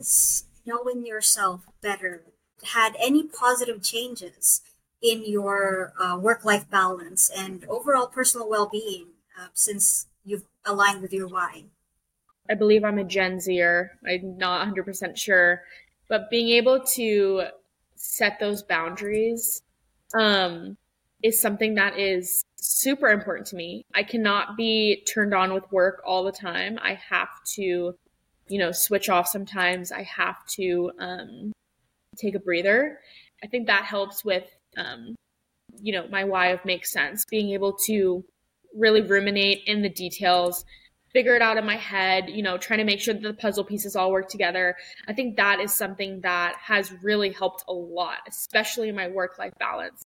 has knowing yourself better had any positive changes in your uh, work life balance and overall personal well being uh, since you've aligned with your why? I believe I'm a Gen Zer. I'm not 100% sure. But being able to set those boundaries um, is something that is super important to me. I cannot be turned on with work all the time. I have to, you know, switch off sometimes. I have to um, take a breather. I think that helps with, um, you know, my why of makes sense, being able to really ruminate in the details, figure it out in my head, you know, trying to make sure that the puzzle pieces all work together. I think that is something that has really helped a lot, especially in my work life balance.